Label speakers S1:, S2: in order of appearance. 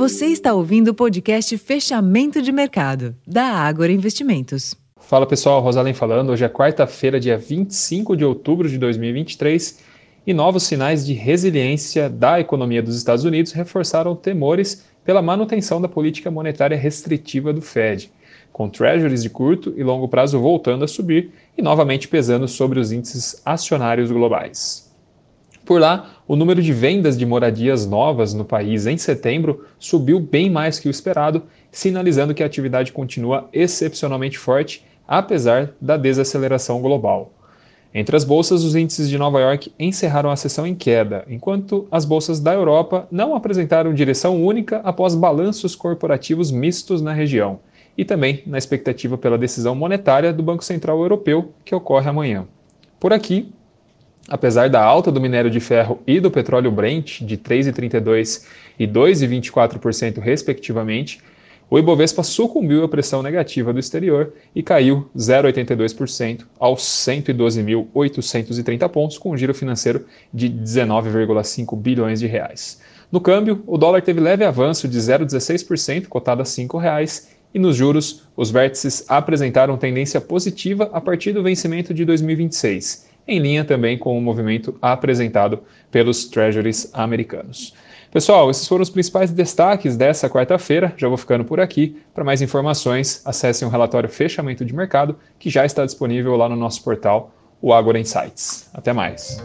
S1: Você está ouvindo o podcast Fechamento de Mercado, da Ágora Investimentos.
S2: Fala pessoal, Rosalém falando. Hoje é quarta-feira, dia 25 de outubro de 2023, e novos sinais de resiliência da economia dos Estados Unidos reforçaram temores pela manutenção da política monetária restritiva do Fed, com treasuries de curto e longo prazo voltando a subir e novamente pesando sobre os índices acionários globais. Por lá, o número de vendas de moradias novas no país em setembro subiu bem mais que o esperado, sinalizando que a atividade continua excepcionalmente forte, apesar da desaceleração global. Entre as bolsas, os índices de Nova York encerraram a sessão em queda, enquanto as bolsas da Europa não apresentaram direção única após balanços corporativos mistos na região, e também na expectativa pela decisão monetária do Banco Central Europeu, que ocorre amanhã. Por aqui, Apesar da alta do minério de ferro e do petróleo Brent de 3,32% e 2,24% respectivamente, o Ibovespa sucumbiu à pressão negativa do exterior e caiu 0,82% aos 112.830 pontos, com um giro financeiro de 19,5 bilhões de reais. No câmbio, o dólar teve leve avanço de 0,16%, cotado a R$ 5,00, e nos juros, os vértices apresentaram tendência positiva a partir do vencimento de 2026 em linha também com o movimento apresentado pelos treasuries americanos. Pessoal, esses foram os principais destaques dessa quarta-feira. Já vou ficando por aqui. Para mais informações, acessem o relatório Fechamento de Mercado, que já está disponível lá no nosso portal, o Agora Insights. Até mais.